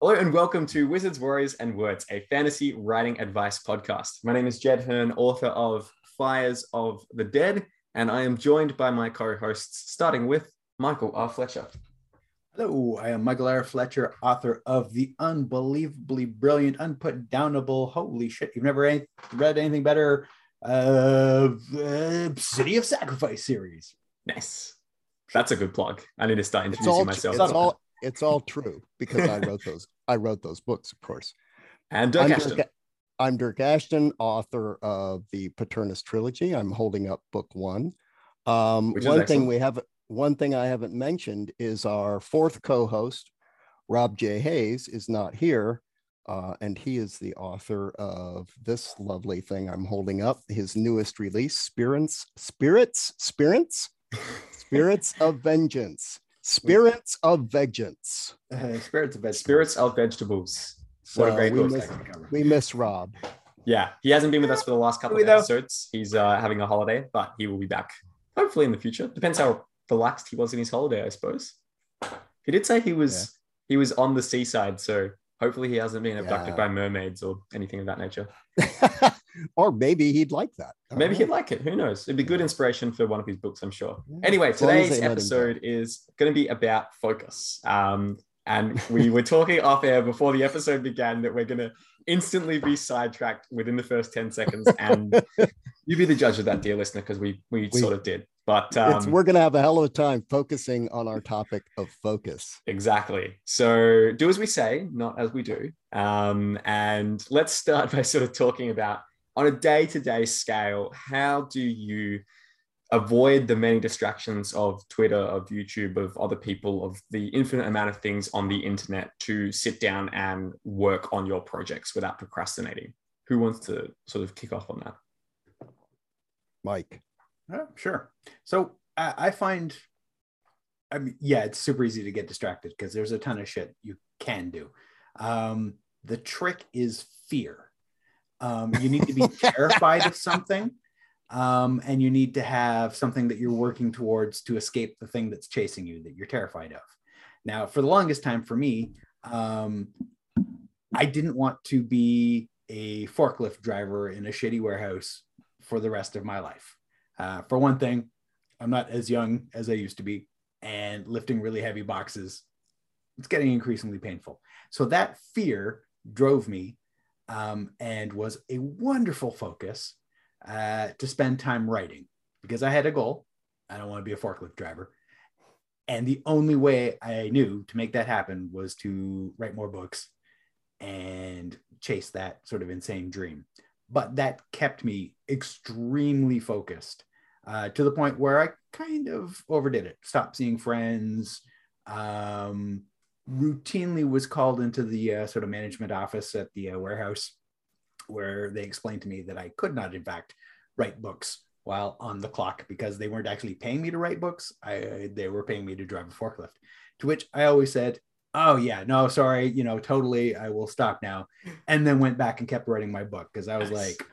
Hello and welcome to Wizards, Warriors, and Words, a fantasy writing advice podcast. My name is Jed Herne, author of Fires of the Dead, and I am joined by my co hosts, starting with Michael R. Fletcher. Hello, I am Michael R. Fletcher, author of the unbelievably brilliant, unputdownable, holy shit, you've never any- read anything better, uh, uh, City of Sacrifice series. Nice. That's a good plug. I need to start introducing all myself. it's all it's all true because I wrote those I wrote those books, of course. And Dyrk I'm Ashton. Dyrk, I'm Dyrk Ashton, author of the Paternus trilogy. I'm holding up book one. Um, one thing we have one thing I haven't mentioned is our fourth co-host, Rob J. Hayes, is not here. Uh, and he is the author of this lovely thing I'm holding up, his newest release, Spirits, Spirits, Spirits, Spirits of Vengeance. Spirits of Vengeance. Uh, Spirits of Vegetables. Spirits of Vegetables. What a great we miss, we miss Rob. Yeah, he hasn't been with us for the last couple of episodes. He's uh, having a holiday, but he will be back hopefully in the future. Depends how relaxed he was in his holiday, I suppose. He did say he was he was on the seaside, so hopefully he hasn't been abducted Yeah. by mermaids or anything of that nature. or maybe he'd like that. Maybe know. he'd like it. Who knows? It'd be good inspiration for one of his books, I'm sure. Yeah, Anyway, as long as today's they let him episode is going to be about focus. Um, and we were talking off air before the episode began that we're going to instantly be sidetracked within the first 10 seconds. And you be the judge of that, dear listener, because we, we, We- sort of did. But um, we're gonna have a hell of a time focusing on our topic of focus. Exactly. So do as we say, not as we do. Um, and let's start by sort of talking about on a day to day scale, how do you avoid the many distractions of Twitter, of YouTube, of other people, of the infinite amount of things on the internet to sit down and work on your projects without procrastinating? Who wants to sort of kick off on that? Mike. Uh, sure. So I, I find, I mean, yeah, it's super easy to get distracted because there's a ton of shit you can do. Um, the trick is fear. Um, you need to be terrified of something, um, and you need to have something that you're working towards to escape the thing that's chasing you that you're terrified of. Now, for the longest time, for me, um, I didn't want to be a forklift driver in a shitty warehouse for the rest of my life. Uh, for one thing, I'm not as young as I used to be, and lifting really heavy boxes, it's getting increasingly painful. So that fear drove me um, and was a wonderful focus uh, to spend time writing because I had a goal. I don't want to be a forklift driver. And the only way I knew to make that happen was to write more books and chase that sort of insane dream. But that kept me extremely focused uh, to the point where I kind of overdid it. Stopped seeing friends, um, routinely was called into the uh, sort of management office at the uh, warehouse where they explained to me that I could not, in fact, write books while on the clock because they weren't actually paying me to write books. I, they were paying me to drive a forklift. To which I always said, "Oh yeah, no, sorry, you know, totally, I will stop now," and then went back and kept writing my book because I was Nice. like,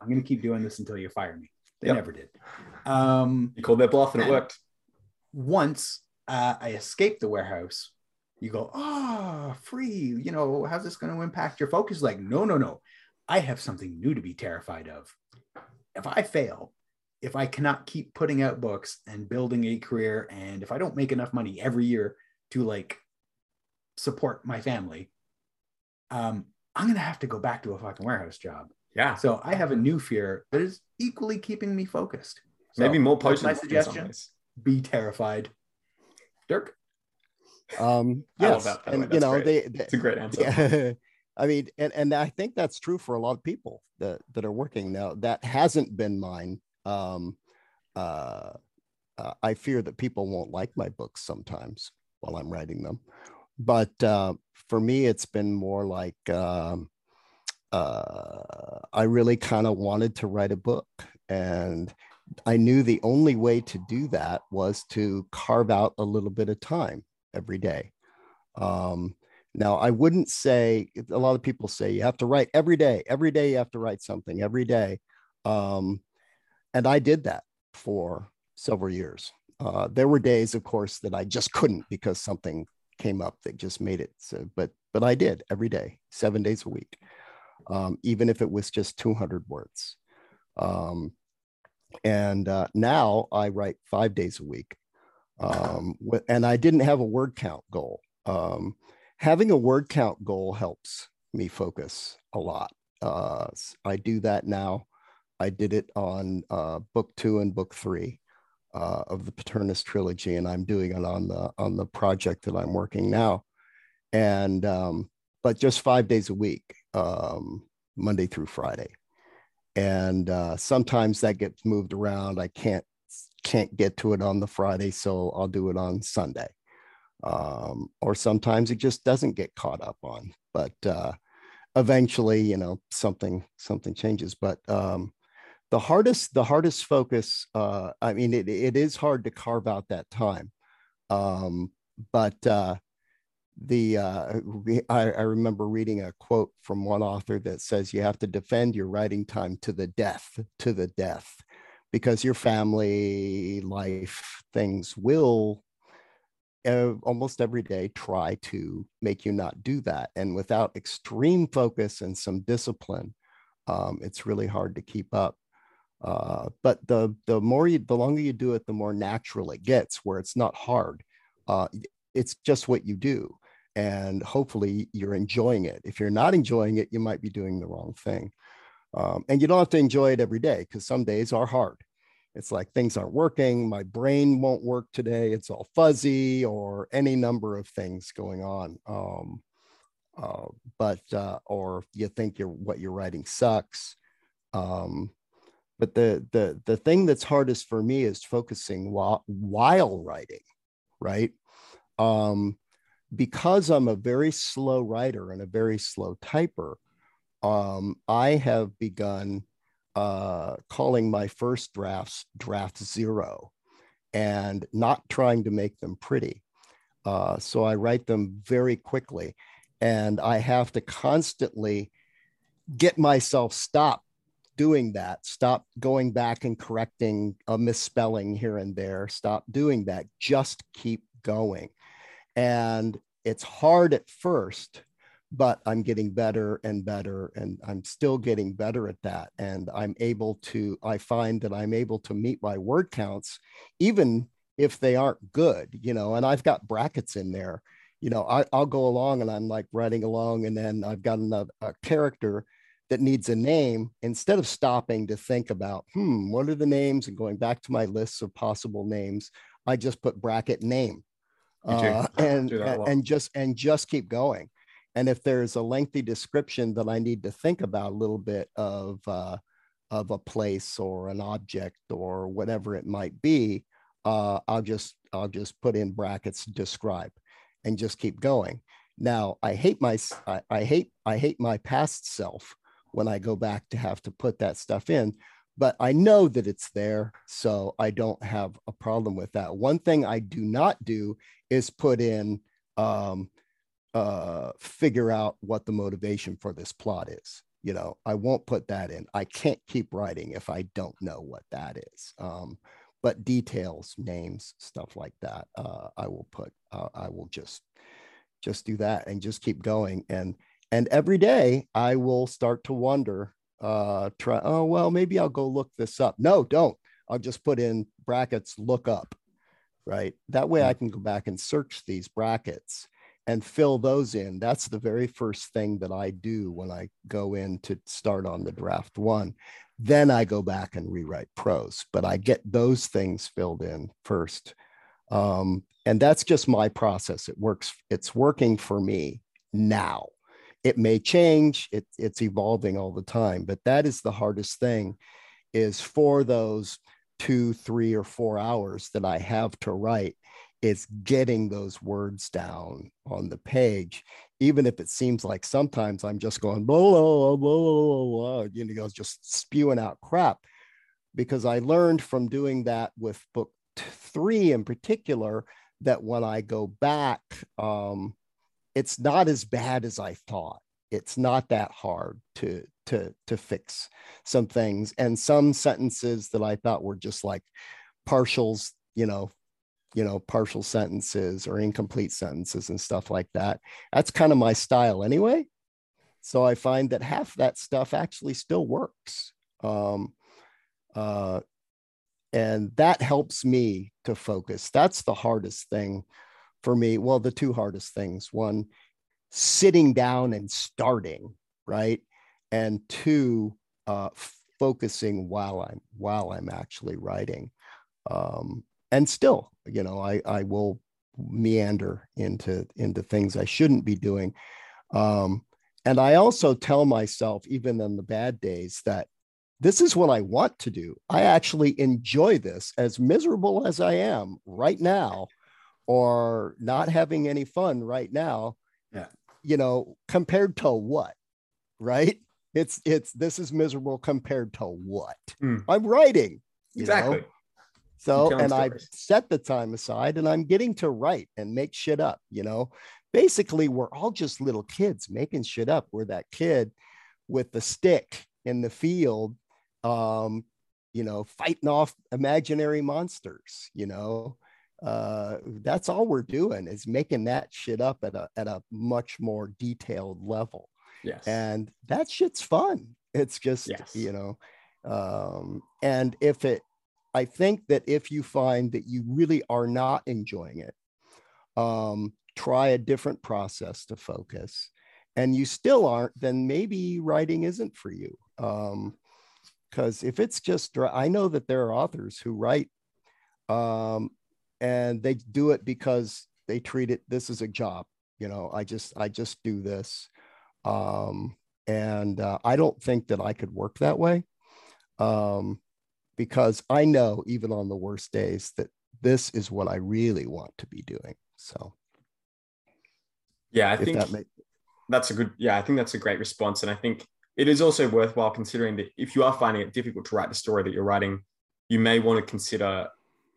"I'm going to keep doing this until you fire me." They Yep. never did. Um, You called their bluff and it worked. once uh, I escaped the warehouse, you go, oh, free. You know, how's this going to impact your focus? Like, no, no, no. I have something new to be terrified of. If I fail, if I cannot keep putting out books and building a career, and if I don't make enough money every year to like support my family, um, I'm going to have to go back to a fucking warehouse job. Yeah. So I have a new fear that is equally keeping me focused. So Maybe more potent my suggestion be terrified. Dyrk? Um, yes, that, by the way. and you know great. they, they It's a great answer. yeah, I mean, and and I think that's true for a lot of people that that are working now. That hasn't been mine. Um, uh, uh, I fear that people won't like my books sometimes while I'm writing them, but uh, for me, it's been more like um, uh, I really kind of wanted to write a book, and I knew the only way to do that was to carve out a little bit of time every day. Um, now, I wouldn't say a lot of people say you have to write every day. Every day you have to write something every day, um, and I did that for several years. Uh, there were days, of course, that I just couldn't because something came up that just made it. So, but but I did every day, seven days a week, um, even if it was just 200 words. Um, and uh, now I write five days a week, um, and I didn't have a word count goal. Um, having a word count goal helps me focus a lot. Uh, I do that now. I did it on uh, book two and book three uh, of the Paternus trilogy, and I'm doing it on the on the project that I'm working now. And um, but just five days a week, um, Monday through Friday, and uh, sometimes that gets moved around. I can't can't get to it on the Friday, so I'll do it on Sunday. Um, or sometimes it just doesn't get caught up on, but uh, eventually, you know, something something changes. But um, the hardest the hardest focus uh i mean it, it is hard to carve out that time um but uh the uh I, I remember reading a quote from one author that says you have to defend your writing time to the death to the death because your family life things will uh, almost every day try to make you not do that. And without extreme focus and some discipline um, it's really hard to keep up. Uh, but the the more you the longer you do it the more natural it gets where it's not hard. Uh, it's just what you do. And hopefully you're enjoying it. If you're not enjoying it you might be doing the wrong thing um, and you don't have to enjoy it every day because some days are hard. It's like things aren't working my brain won't work today it's all fuzzy or any number of things going on. Um, uh, but uh, or you think you're what you're writing sucks. Um, but the the the thing that's hardest for me is focusing while while writing right? Um because i'm a very slow writer and a very slow typer um i have begun uh calling my first drafts draft zero and not trying to make them pretty uh so i write them very quickly and i have to constantly get myself stopped doing that. Stop going back and correcting a misspelling here and there. Stop doing that. Just keep going. And it's hard at first, but I'm getting better and better. And I'm still getting better at that. And I'm able to, I find that I'm able to meet my word counts, even if they aren't good, you know, and I've got brackets in there. You know, I, I'll go along and I'm like writing along, and then I've got another a character that needs a name instead of stopping to think about hmm what are the names and going back to my lists of possible names i just put bracket name uh, and Do that a lot. and just and just keep going and if there's a lengthy description that i need to think about a little bit of uh, of a place or an object or whatever it might be uh, i'll just i'll just put in brackets describe and just keep going. Now I hate my I, I hate I hate my past self when I go back to have to put that stuff in, but I know that it's there, so I don't have a problem with that. One thing I do not do is put in um, uh, figure out what the motivation for this plot is. You know, I won't put that in. I can't keep writing if I don't know what that is. Um, but details, names, stuff like that, uh, I will put. Uh, I will just just do that and just keep going. And and every day I will start to wonder. Uh, try. Oh well, maybe I'll go look this up. No, don't. I'll just put in brackets. Look up. Right. That way I can go back and search these brackets and fill those in. That's the very first thing that I do when I go in to start on the draft one. Then I go back and rewrite prose, but I get those things filled in first. Um, and that's just my process. It works, it's working for me now. It may change, it, it's evolving all the time, but that is the hardest thing is for those two, three, or four hours that I have to write is getting those words down on the page, even if it seems like sometimes I'm just going blah blah blah blah, blah you know, just spewing out crap. Because I learned from doing that with book three in particular that when I go back, um, it's not as bad as I thought. It's not that hard to to to fix some things, and some sentences that I thought were just like partials, you know, you know, partial sentences or incomplete sentences and stuff like that. That's kind of my style anyway. So I find that half that stuff actually still works. Um, uh, and that helps me to focus. That's the hardest thing for me. Well, the two hardest things one, sitting down and starting, right? And two, uh, focusing while I'm while I'm actually writing. Um, and still you know i i will meander into into things i shouldn't be doing um and i also tell myself even on the bad days that this is what i want to do i actually enjoy this as miserable as i am right now or not having any fun right now yeah you know compared to what right it's it's this is miserable compared to what Mm. i'm writing Exactly. know? So, and I set the time aside and I'm getting to write and make shit up, you know. Basically, we're all just little kids making shit up. We're that kid with the stick in the field, um, you know, fighting off imaginary monsters, you know. Uh, that's all we're doing is making that shit up at a at a much more detailed level Yes. and that shit's fun it's just Yes. you know um and if it i think that if you find that you really are not enjoying it um try a different process to focus. And you still aren't then maybe writing isn't for you. Um because if it's just i know that there are authors who write um and they do it because they treat it this is a job you know i just i just do this. Um, and uh, I don't think that I could work that way. Um, because I know even on the worst days that this is what I really want to be doing. So yeah, I think that makes that's a good yeah i think that's a great response and i think it is also worthwhile considering that if you are finding it difficult to write the story that you're writing you may want to consider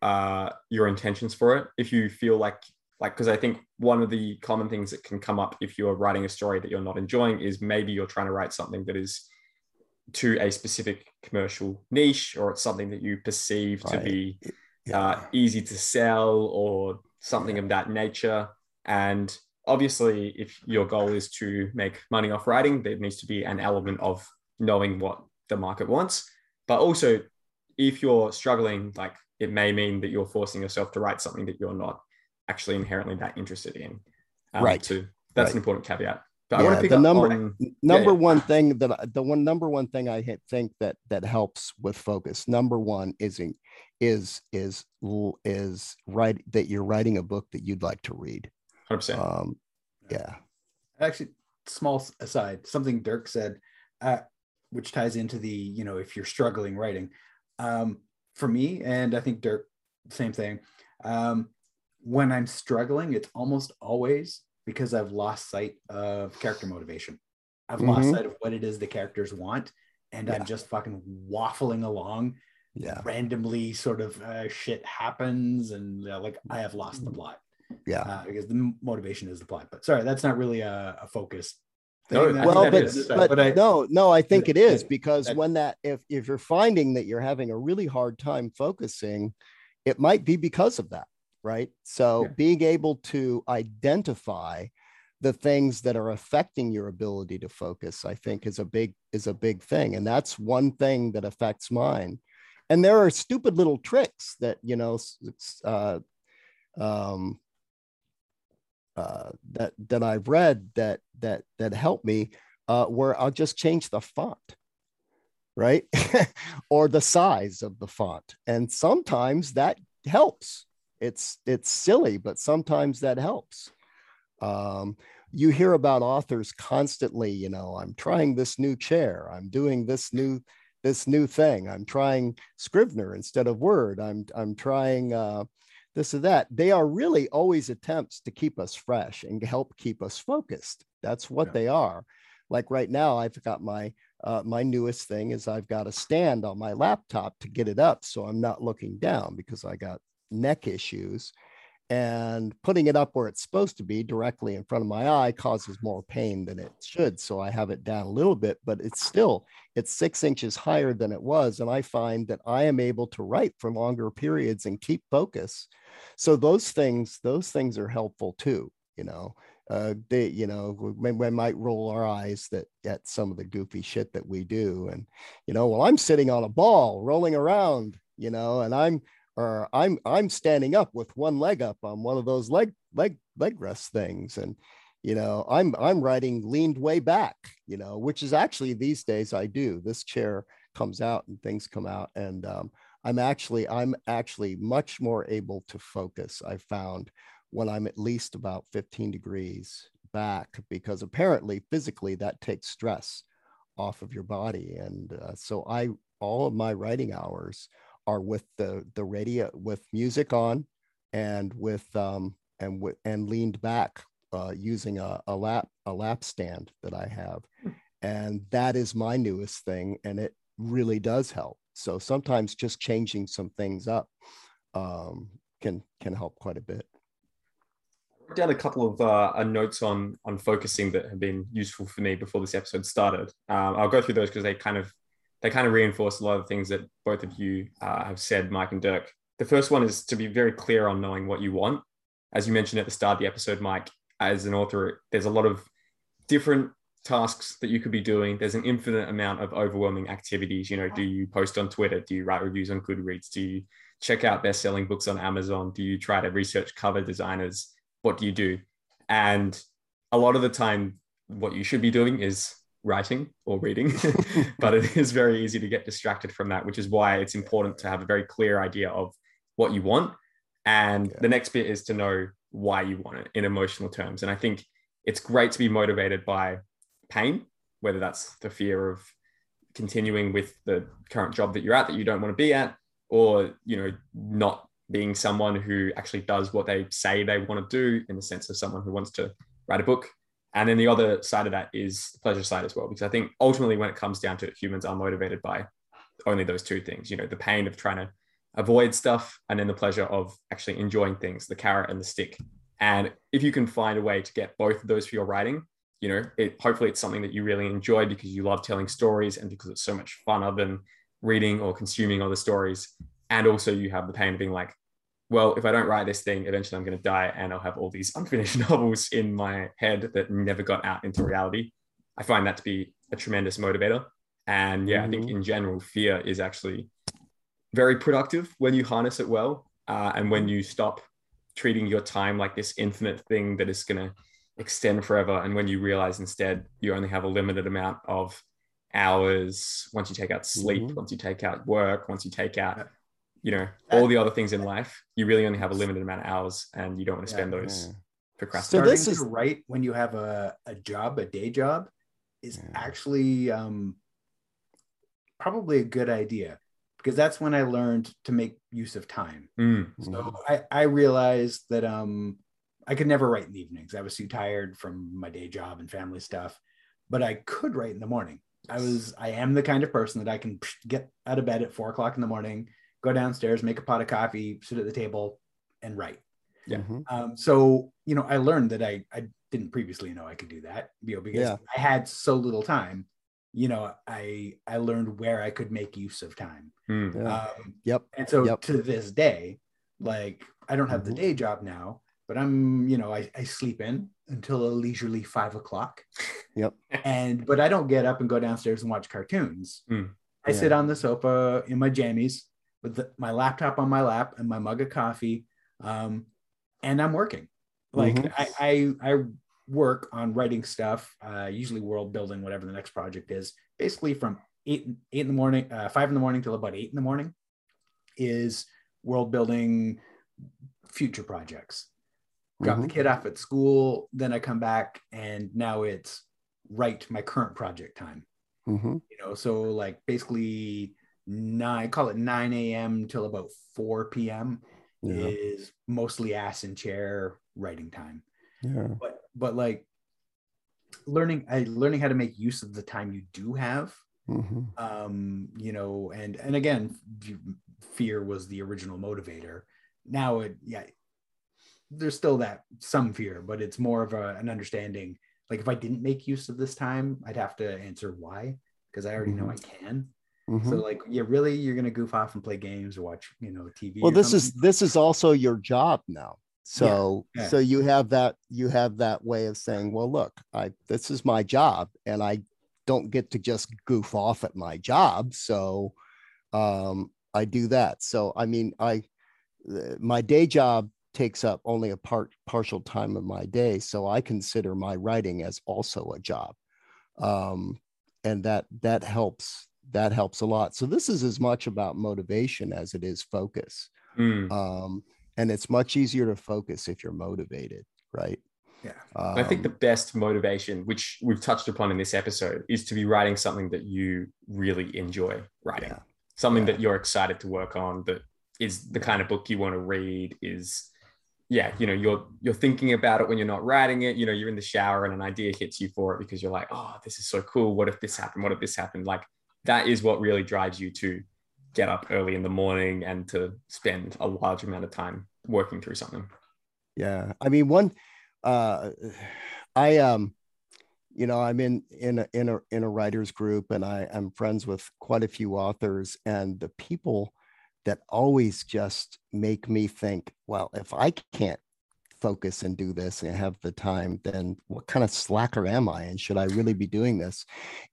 uh, your intentions for it if you feel like like because i think one of the common things that can come up if you're writing a story that you're not enjoying is maybe you're trying to write something that is to a specific commercial niche or it's something that you perceive to be yeah. uh, easy to sell or something of that nature. And obviously, if your goal is to make money off writing, there needs to be an element of knowing what the market wants. But also, if you're struggling, like it may mean that you're forcing yourself to write something that you're not actually inherently that interested in. Um, Right. So that's Right. an important caveat. But I Yeah, want to the number- on number yeah. one thing that the one number one thing I think that that helps with focus. Number one is is is is write that you're writing a book that you'd like to read. 100%. Um, yeah. actually small aside something dyrk said uh, which ties into the you know if you're struggling writing um, for me and i think dyrk same thing um, when I'm struggling, it's almost always because I've lost sight of character motivation. I've lost Mhm. sight of what it is the characters want, and I'm just fucking waffling along. Yeah. Randomly, sort of uh, shit happens, and uh, like I have lost the plot Yeah. uh, because the motivation is the plot. But sorry, that's not really a, a focus. No, thing. I well think but, that is. but, I- no no i think it is because that- when that if if you're finding that you're having a really hard time focusing it might be because of that right so Yeah. being able to identify the things that are affecting your ability to focus i think is a big is a big thing and that's one thing that affects mine and there are stupid little tricks that you know uh, um, uh, that that I've read that that that help me uh, where I'll just change the font, right, or the size of the font, and sometimes that helps. It's it's silly, but sometimes that helps. Um, you hear about authors constantly. You know, I'm trying this new chair. I'm doing this new this new thing. I'm trying Scrivener instead of Word. I'm I'm trying. Uh, this or that. They are really always attempts to keep us fresh and help keep us focused. That's what Yeah. they are. Like right now, I've got my uh, my newest thing is I've got a stand on my laptop to get it up, so I'm not looking down because I got neck issues, and putting it up where it's supposed to be directly in front of my eye causes more pain than it should. So I have it down a little bit, but it's still it's six inches higher than it was, and I find that I am able to write for longer periods and keep focus. So those things those things are helpful too you know? Uh they you know we, we might roll our eyes that at some of the goofy shit that we do. And you know well i'm sitting on a ball rolling around you know and i'm or i'm i'm standing up with one leg up on one of those leg leg leg rest things. And you know i'm i'm writing leaned way back you know which is actually these days i do. This chair comes out and things come out. And um, i'm actually i'm actually much more able to focus i found when i'm at least about 15 degrees back because apparently physically that takes stress off of your body. And uh, so i all of my writing hours are with the the radio with music on and with um and with and leaned back uh, using a, a lap a lap stand that i have. And that is my newest thing and it really does help. So sometimes just changing some things up um, can can help quite a bit. I wrote down a couple of uh, uh, notes on on focusing that have been useful for me before this episode started. Um, I'll go through those because they kind of they kind of reinforce a lot of things that both of you uh, have said, Mike and Dyrk. The first one is to be very clear on knowing what you want. As you mentioned at the start of the episode, Mike, as an author, there's a lot of different tasks that you could be doing. There's an infinite amount of overwhelming activities. You know, do you post on Twitter? Do you write reviews on Goodreads? Do you check out best-selling books on Amazon? Do you try to research cover designers? What do you do? And a lot of the time, what you should be doing is writing or reading, but it is very easy to get distracted from that, which is why it's important to have a very clear idea of what you want. And Yeah. the next bit is to know why you want it in emotional terms. And I think it's great to be motivated by pain, whether that's the fear of continuing with the current job that you're at that you don't want to be at, or you know, not being someone who actually does what they say they want to do in the sense of someone who wants to write a book. And then the other side of that is the pleasure side as well, because I think ultimately when it comes down to it, humans are motivated by only those two things, you know, the pain of trying to avoid stuff and then the pleasure of actually enjoying things, the carrot and the stick. And if you can find a way to get both of those for your writing, you know, it hopefully it's something that you really enjoy because you love telling stories and because it's so much funner than reading or consuming other stories. And also you have the pain of being like, well, if I don't write this thing, eventually I'm going to die and I'll have all these unfinished novels in my head that never got out into reality. I find that to be a tremendous motivator. And yeah, I think in general, fear is actually very productive when you harness it well uh, and when you stop treating your time like this infinite thing that is going to extend forever. And when you realize instead you only have a limited amount of hours once you take out sleep, Mhm. once you take out work, once you take out. You know, all the other things in life, you really only have a limited amount of hours and you don't want to Yeah. spend those Yeah. procrastinating. starting this is- to write when you have a, a job, a day job, is Yeah. actually um, probably a good idea because that's when I learned to make use of time. Mm. So I, I realized that um I could never write in the evenings. I was too tired from my day job and family stuff, but I could write in the morning. I was I am the kind of person that I can get out of bed at four o'clock in the morning, go downstairs, make a pot of coffee, sit at the table, and write. Yeah. Mhm. Um, so you know, I learned that I I didn't previously know I could do that, you know, because Yeah. I had so little time. You know, I I learned where I could make use of time. Mm. Yeah. Um, Yep. and so Yep. to this day, like I don't have the Mhm. day job now, but I'm, you know, I, I sleep in until a leisurely five o'clock. Yep. And but I don't get up and go downstairs and watch cartoons. Mm. I Yeah. sit on the sofa in my jammies with the, my laptop on my lap and my mug of coffee. Um, and I'm working. Like Mhm. I, I I work on writing stuff, uh, usually world building, whatever the next project is, basically from eight eight in the morning, uh, five in the morning till about eight in the morning, is world building future projects. Drop the Mhm. kid off at school, then I come back, and now it's write my current project time. Mhm. You know, so like basically nine, call it nine a.m. till about four p.m. Yeah. is mostly ass and chair writing time Yeah. but but like learning I learning how to make use of the time you do have Mhm. um you know and and again fear was the original motivator now it yeah there's still that some fear but it's more of a, an understanding like if i didn't make use of this time i'd have to answer why because i already know i can Mhm. so like yeah really you're gonna goof off and play games or watch you know tv well this is this is also your job now so yeah. so you have that you have that way of saying well look i this is my job and i don't get to just goof off at my job so um i do that so i mean i my day job takes up only a part partial time of my day so i consider my writing as also a job um and that that helps that helps a lot so this is as much about motivation as it is focus Mm. um, and it's much easier to focus if you're motivated right yeah I think the Um, best motivation, which we've touched upon in this episode, is to be writing something that you really enjoy writing, Yeah. something Yeah. that you're excited to work on, that is the kind of book you want to read. Is yeah, you know, you're you're thinking about it when you're not writing it. You know, you're in the shower and an idea hits you for it because you're like, oh, this is so cool. What if this happened? What if this happened? Like that is what really drives you to get up early in the morning and to spend a large amount of time working through something. yeah i mean one uh i um you know i'm in in a in a in a writers group and i am friends with quite a few authors and the people that always just make me think well if i can't focus and do this and have the time then what kind of slacker am i and should i really be doing this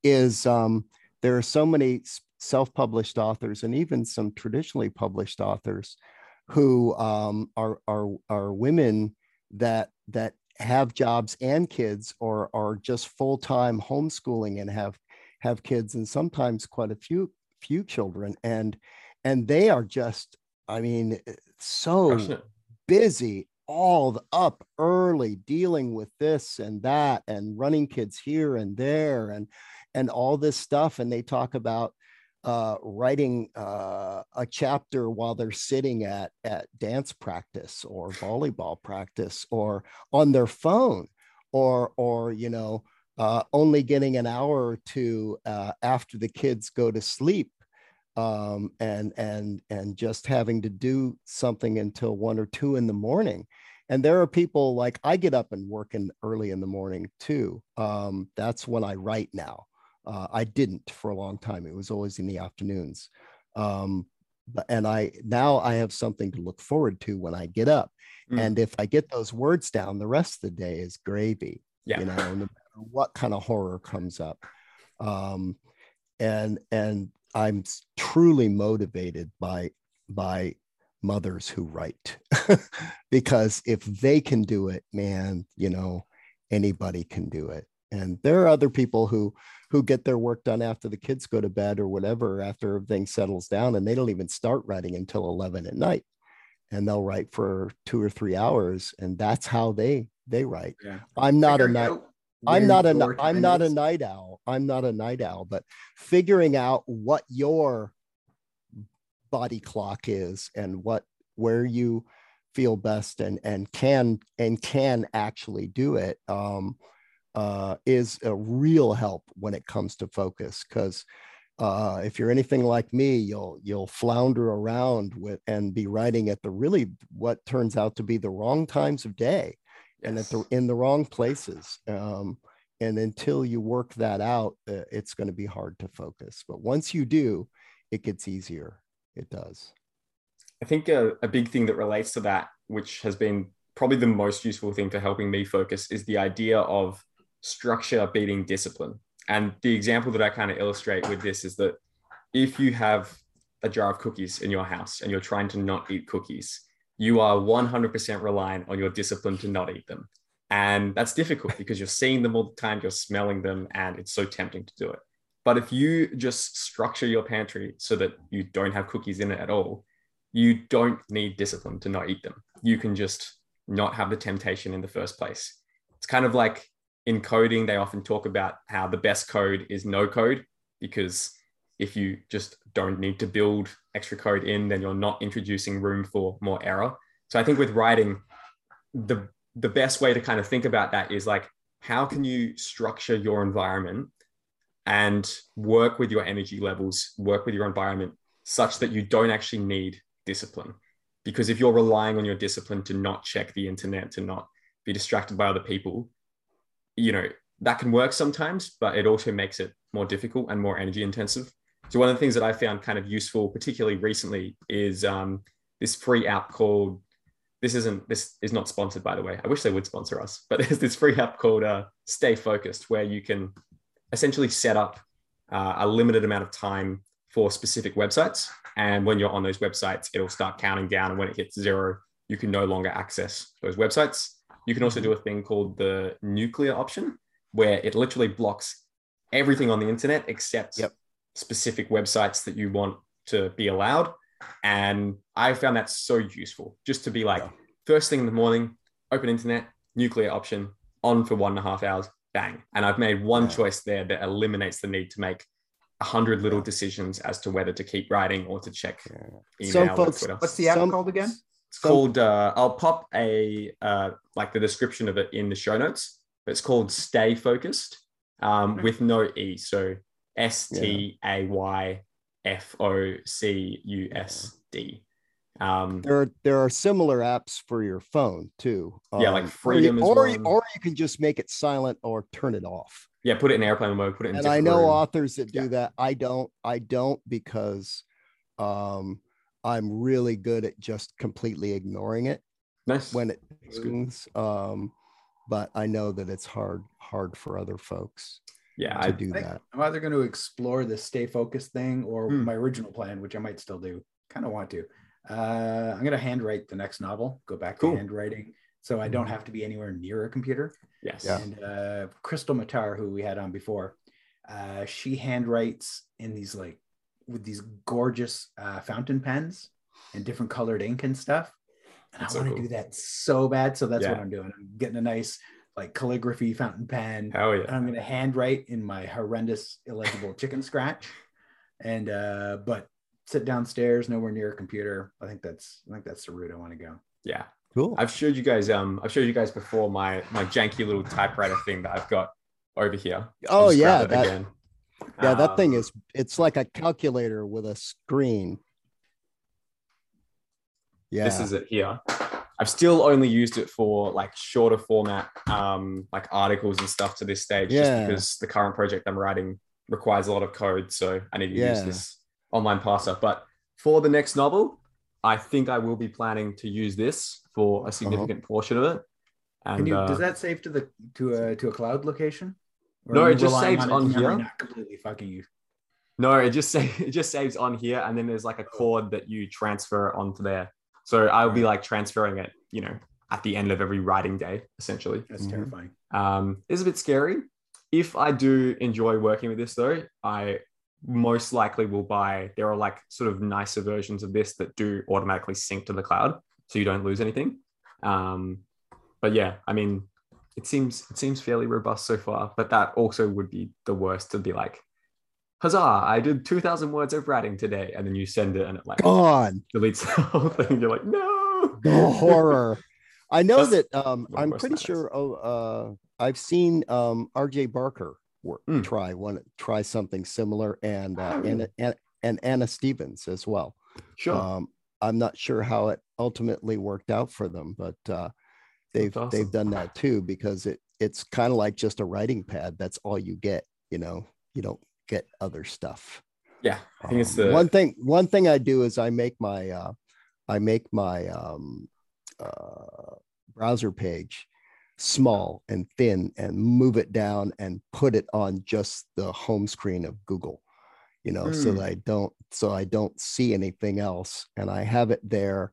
is um there are so many self-published authors and even some traditionally published authors who um, are are are women that that have jobs and kids or are just full-time homeschooling and have have kids and sometimes quite a few few children. And and they are just i mean so busy all up early dealing with this and that and running kids here and there and and all this stuff and they talk about uh, writing uh, a chapter while they're sitting at at dance practice or volleyball practice or on their phone or or you know uh, only getting an hour or two uh, after the kids go to sleep um, and and and just having to do something until one or two in the morning. And there are people like i get up and work in early in the morning too. Um, that's when i write now uh, i didn't for a long time. It was always in the afternoons. Um, but and i now i have something to look forward to when i get up. Mm. and if i get those words down the rest of the day is gravy Yeah. you know no matter what kind of horror comes up. Um, and and i'm truly motivated by by mothers who write. Because if they can do it man you know anybody can do it. And there are other people who who get their work done after the kids go to bed or whatever after everything settles down and they don't even start writing until 11 at night. And they'll write for two or three hours and that's how they they write. Yeah. I'm not a night I'm not a I'm time not a night owl. I'm not a night owl, but figuring out what your body clock is and what where you feel best and and can and can actually do it um, uh, is a real help when it comes to focus because uh, if you're anything like me you'll you'll flounder around with and be writing at the really what turns out to be the wrong times of day and at the in the wrong places um, and until you work that out uh, it's going to be hard to focus but once you do it gets easier. It does. I think a, a big thing that relates to that, which has been probably the most useful thing for helping me focus, is the idea of structure beating discipline. And the example that I kind of illustrate with this is that if you have a jar of cookies in your house and you're trying to not eat cookies, you are 100% reliant on your discipline to not eat them. And that's difficult because you're seeing them all the time, you're smelling them, and it's so tempting to do it. But if you just structure your pantry so that you don't have cookies in it at all, you don't need discipline to not eat them. You can just not have the temptation in the first place. It's kind of like in coding, they often talk about how the best code is no code because if you just don't need to build extra code in, then you're not introducing room for more error. So I think with writing, the the best way to kind of think about that is like how can you structure your environment and work with your energy levels, work with your environment such that you don't actually need discipline. Because if you're relying on your discipline to not check the internet, to not be distracted by other people, you know, that can work sometimes, but it also makes it more difficult and more energy intensive. So one of the things that I found kind of useful, particularly recently, is um, this free app called. This isn't. This is not sponsored, by the way. I wish they would sponsor us, but there's this free app called uh, Stay Focused, where you can essentially set up uh, a limited amount of time for specific websites. And when you're on those websites, it'll start counting down. And when it hits zero, you can no longer access those websites. You can also do a thing called the nuclear option, where it literally blocks everything on the internet except Yep. specific websites that you want to be allowed. And I found that so useful just to be like, Yeah. first thing in the morning, open internet, nuclear option, on for one and a half hours, bang. And I've made one Yeah. choice there that eliminates the need to make a hundred little decisions as to whether to keep writing or to check email Some or folks- Twitter. What's the app Some- called again? It's called. Uh, I'll pop a uh, like the description of it in the show notes. It's called Stay Focused um, with no e. So S T A Y F O C U S D. Um, there are there are similar apps for your phone too. Yeah, like Um, Freedom or, you, or, or you can just make it silent or turn it off. yeah, put it in airplane mode. Put it in. and I know room. authors that do Yeah. that. I don't. I don't because um, I'm really good at just completely ignoring it Nice. when it That's good. rings. Um, but I know that it's hard hard for other folks yeah, to I, do think that. I'm either going to explore the stay focused thing or Hmm. my original plan, which I might still do. Kind of want to. Uh, I'm going to handwrite the next novel. Go back Cool. to handwriting, so I don't have to be anywhere near a computer. yes. Yeah. And uh, Krystle Matar, who we had on before, uh, she handwrites in these like with these gorgeous uh, fountain pens and different colored ink and stuff. And That's I so want to cool. do that so bad. So that's what I'm doing. I'm getting a nice like calligraphy fountain pen. Hell And yeah. I'm gonna handwrite in my horrendous illegible chicken scratch. And uh, but sit downstairs, nowhere near a computer. I think that's I think that's the route I want to go. Yeah. Cool. I've showed you guys. Um, I've showed you guys before my my janky little typewriter thing that I've got over here. Oh yeah, that again. Yeah that thing Um, is it's like a calculator with a screen. Yeah. this is it here. I've still only used it for like shorter format, um, like articles and stuff to this stage, Yeah. just because the current project I'm writing requires a lot of code. So I need to use this online parser. But for the next novel, I think I will be planning to use this for a significant portion of it. And Can you, uh, does that save to the to a to a cloud location? Or No, it just saves it on here. Not completely fucking you. No, it just say it just saves on here, and then there's like a cord that you transfer onto there. So I'll be like transferring it, you know, at the end of every writing day, essentially. That's Mhm. terrifying. Um, it's a bit scary. If I do enjoy working with this, though, I most likely will buy. There are like sort of nicer versions of this that do automatically sync to the cloud, so you don't lose anything. Um, but yeah, I mean, it seems it seems fairly robust so far. But that also would be the worst to be like, huzzah, I did 2,000 words of writing today. And then you send it and it like Gone. deletes the whole thing. You're like, no. The horror. I know That's that um, I'm pretty sure. Oh, uh, I've seen um, R.J. Barker work, Mm. try one, try something similar, and uh, Oh, and, and and Anna Stephens as well. Sure. Um, I'm not sure how it ultimately worked out for them, but uh, they've That's they've done that too because it it's kind of like just a writing pad. That's all you get. You know, you don't get other stuff. yeah. I think it's Um, the one thing. One thing I do is I make my uh, I make my um, uh, browser page small and thin and move it down and put it on just the home screen of Google. You know, so Hmm. that I don't so I don't see anything else, and I have it there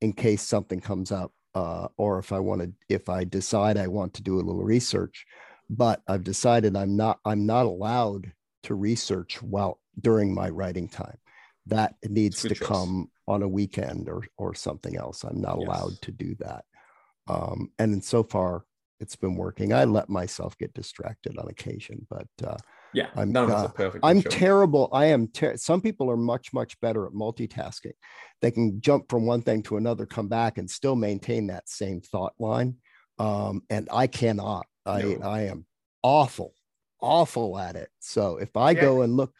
in case something comes up, uh, or if I want to, if I decide I want to do a little research. But I've decided I'm not I'm not allowed to research while during my writing time. That needs to choice. come on a weekend or or something else. I'm not Yes. allowed to do that. Um, and so far, it's been working. I let myself get distracted on occasion, but uh, yeah. I'm, none uh, are perfect. I'm sure. terrible. I am. Ter- Some people are much much better at multitasking. They can jump from one thing to another, come back, and still maintain that same thought line. Um, and I cannot. I No. I am awful, awful at it. So if I Yeah. go and look,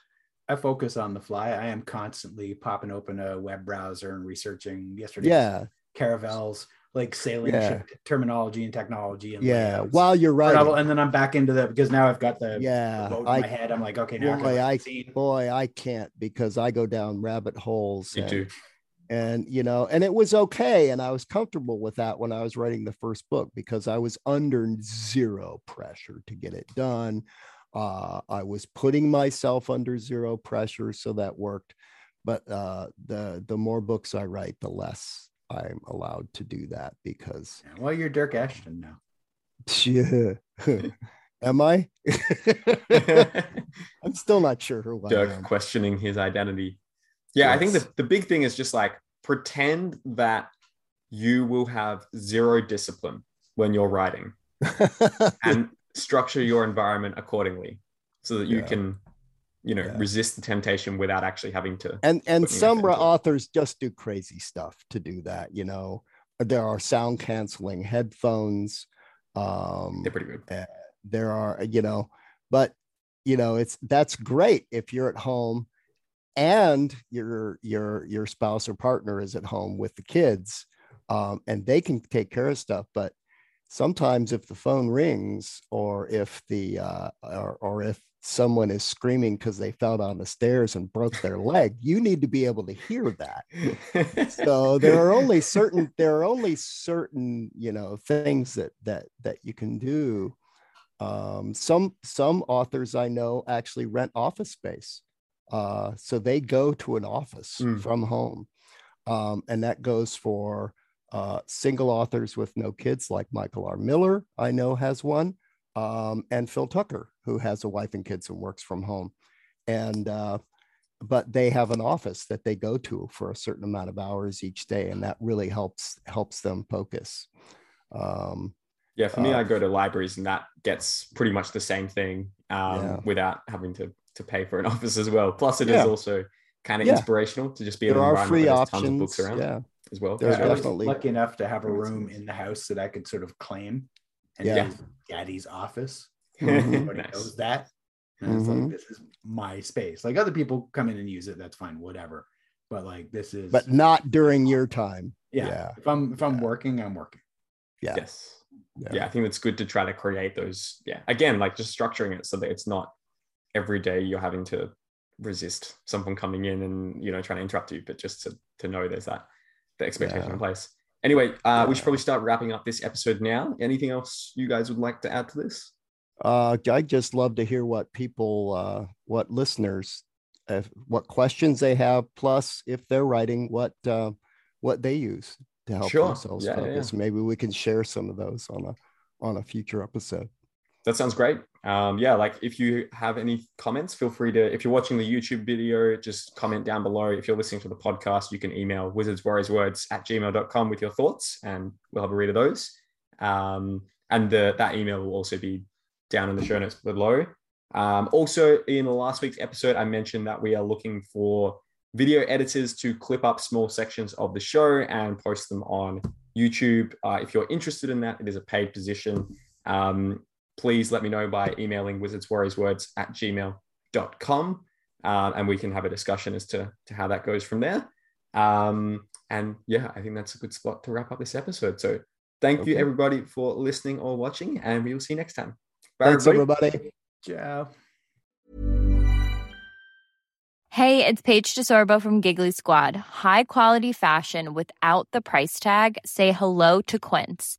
I focus on the fly. I am constantly popping open a web browser and researching yesterday's yeah, caravels, like sailing Yeah. ship terminology and technology. And yeah. layouts. While you're right and then I'm back into the because now I've got the, yeah, the boat in I my head. I'm like, okay, now boy, write I boy, I can't because I go down rabbit holes. Me and- too. and you know and it was okay and i was comfortable with that when i was writing the first book because i was under zero pressure to get it done uh, i was putting myself under zero pressure so that worked but uh, the the more books i write the less i'm allowed to do that because Well, you're Dyrk Ashton now. yeah. am i i'm still not sure who I Dyrk am. questioning his identity. Yeah, I think the, the big thing is just like pretend that you will have zero discipline when you're writing and structure your environment accordingly so that you Yeah. can, you know, Yeah. resist the temptation without actually having to. and and some effort into it. authors just do crazy stuff to do that you know there are sound canceling headphones um They're pretty good. there are you know but you know it's that's great if you're at home and your your your spouse or partner is at home with the kids um, and they can take care of stuff but sometimes if the phone rings or if the uh, or, or if someone is screaming because they fell down the stairs and broke their leg you need to be able to hear that. So there are only certain there are only certain you know things that that that you can do. Um some some authors i know actually rent office space uh so they go to an office Mm. from home. Um and that goes for uh single authors with no kids like michael r. Miller i know has one um and phil tucker who has a wife and kids and works from home and uh but they have an office that they go to for a certain amount of hours each day and that really helps helps them focus um Yeah, for me, Uh, I go to libraries and that gets pretty much the same thing um, Yeah. without having to to pay for an office as well. Plus, it is Yeah. also kind of Yeah. inspirational to just be in there an are environment free where there's tons of options books around yeah as well. There's I was definitely- lucky enough to have a room in the house that I could sort of claim, and Yeah. daddy's office. Everybody Nice. knows that. And it's like mm-hmm. this is my space. Like other people come in and use it, that's fine, whatever. But like this is, but not during your time yeah. yeah. If I'm if I'm Yeah. working, I'm working. yeah Yes. Yeah. Yeah. I think it's good to try to create those. Yeah. Again, like just structuring it so that it's not every day you're having to resist someone coming in and you know trying to interrupt you, but just to to know there's that the expectation Yeah. in place. Anyway, uh, we should probably start wrapping up this episode now. Anything else you guys would like to add to this? uh i just love to hear what people uh what listeners if, what questions they have plus if they're writing what uh what they use to help Sure. themselves Yeah, yeah, focus maybe we can share some of those on a on a future episode That sounds great. Um, yeah, like if you have any comments, feel free to, if you're watching the YouTube video, just comment down below. If you're listening to the podcast, you can email wizardswarriorswords at gmail.com with your thoughts and we'll have a read of those. Um, and the, that email will also be down in the show notes below. Um, also, in the last week's episode, I mentioned that we are looking for video editors to clip up small sections of the show and post them on YouTube. Uh, if you're interested in that, it is a paid position. Um, please let me know by emailing wizardswarriorswords at gmail.com um, and we can have a discussion as to, to how that goes from there. Um, and yeah, I think that's a good spot to wrap up this episode. So thank okay. you everybody for listening or watching, and we will see you next time. Bye, Thanks, everybody. everybody. Ciao. Hey, it's Paige DeSorbo from Giggly Squad. High quality fashion without the price tag. Say hello to Quince.